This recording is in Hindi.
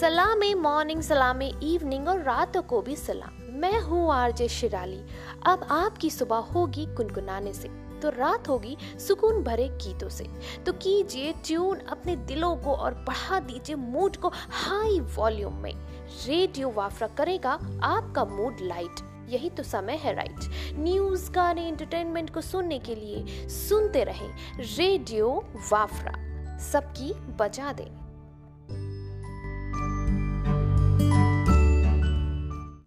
सलामी मॉर्निंग सलामी इवनिंग और रातों को भी सलाम। मैं हूँ आरजे शिराली। अब आपकी सुबह होगी गुनगुनाने से। तो रात होगी सुकून भरे गीतों से। तो कीजिए ट्यून अपने दिलों को और बढ़ा दीजिए मूड को हाई वॉल्यूम में। रेडियो वाफरा करेगा आपका मूड लाइट यही तो समय है राइट न्यूज़ गाने एंटरटेनमेंट को सुनने के लिए सुनते रहें। रेडियो वाफरा। सबकी बजा दें।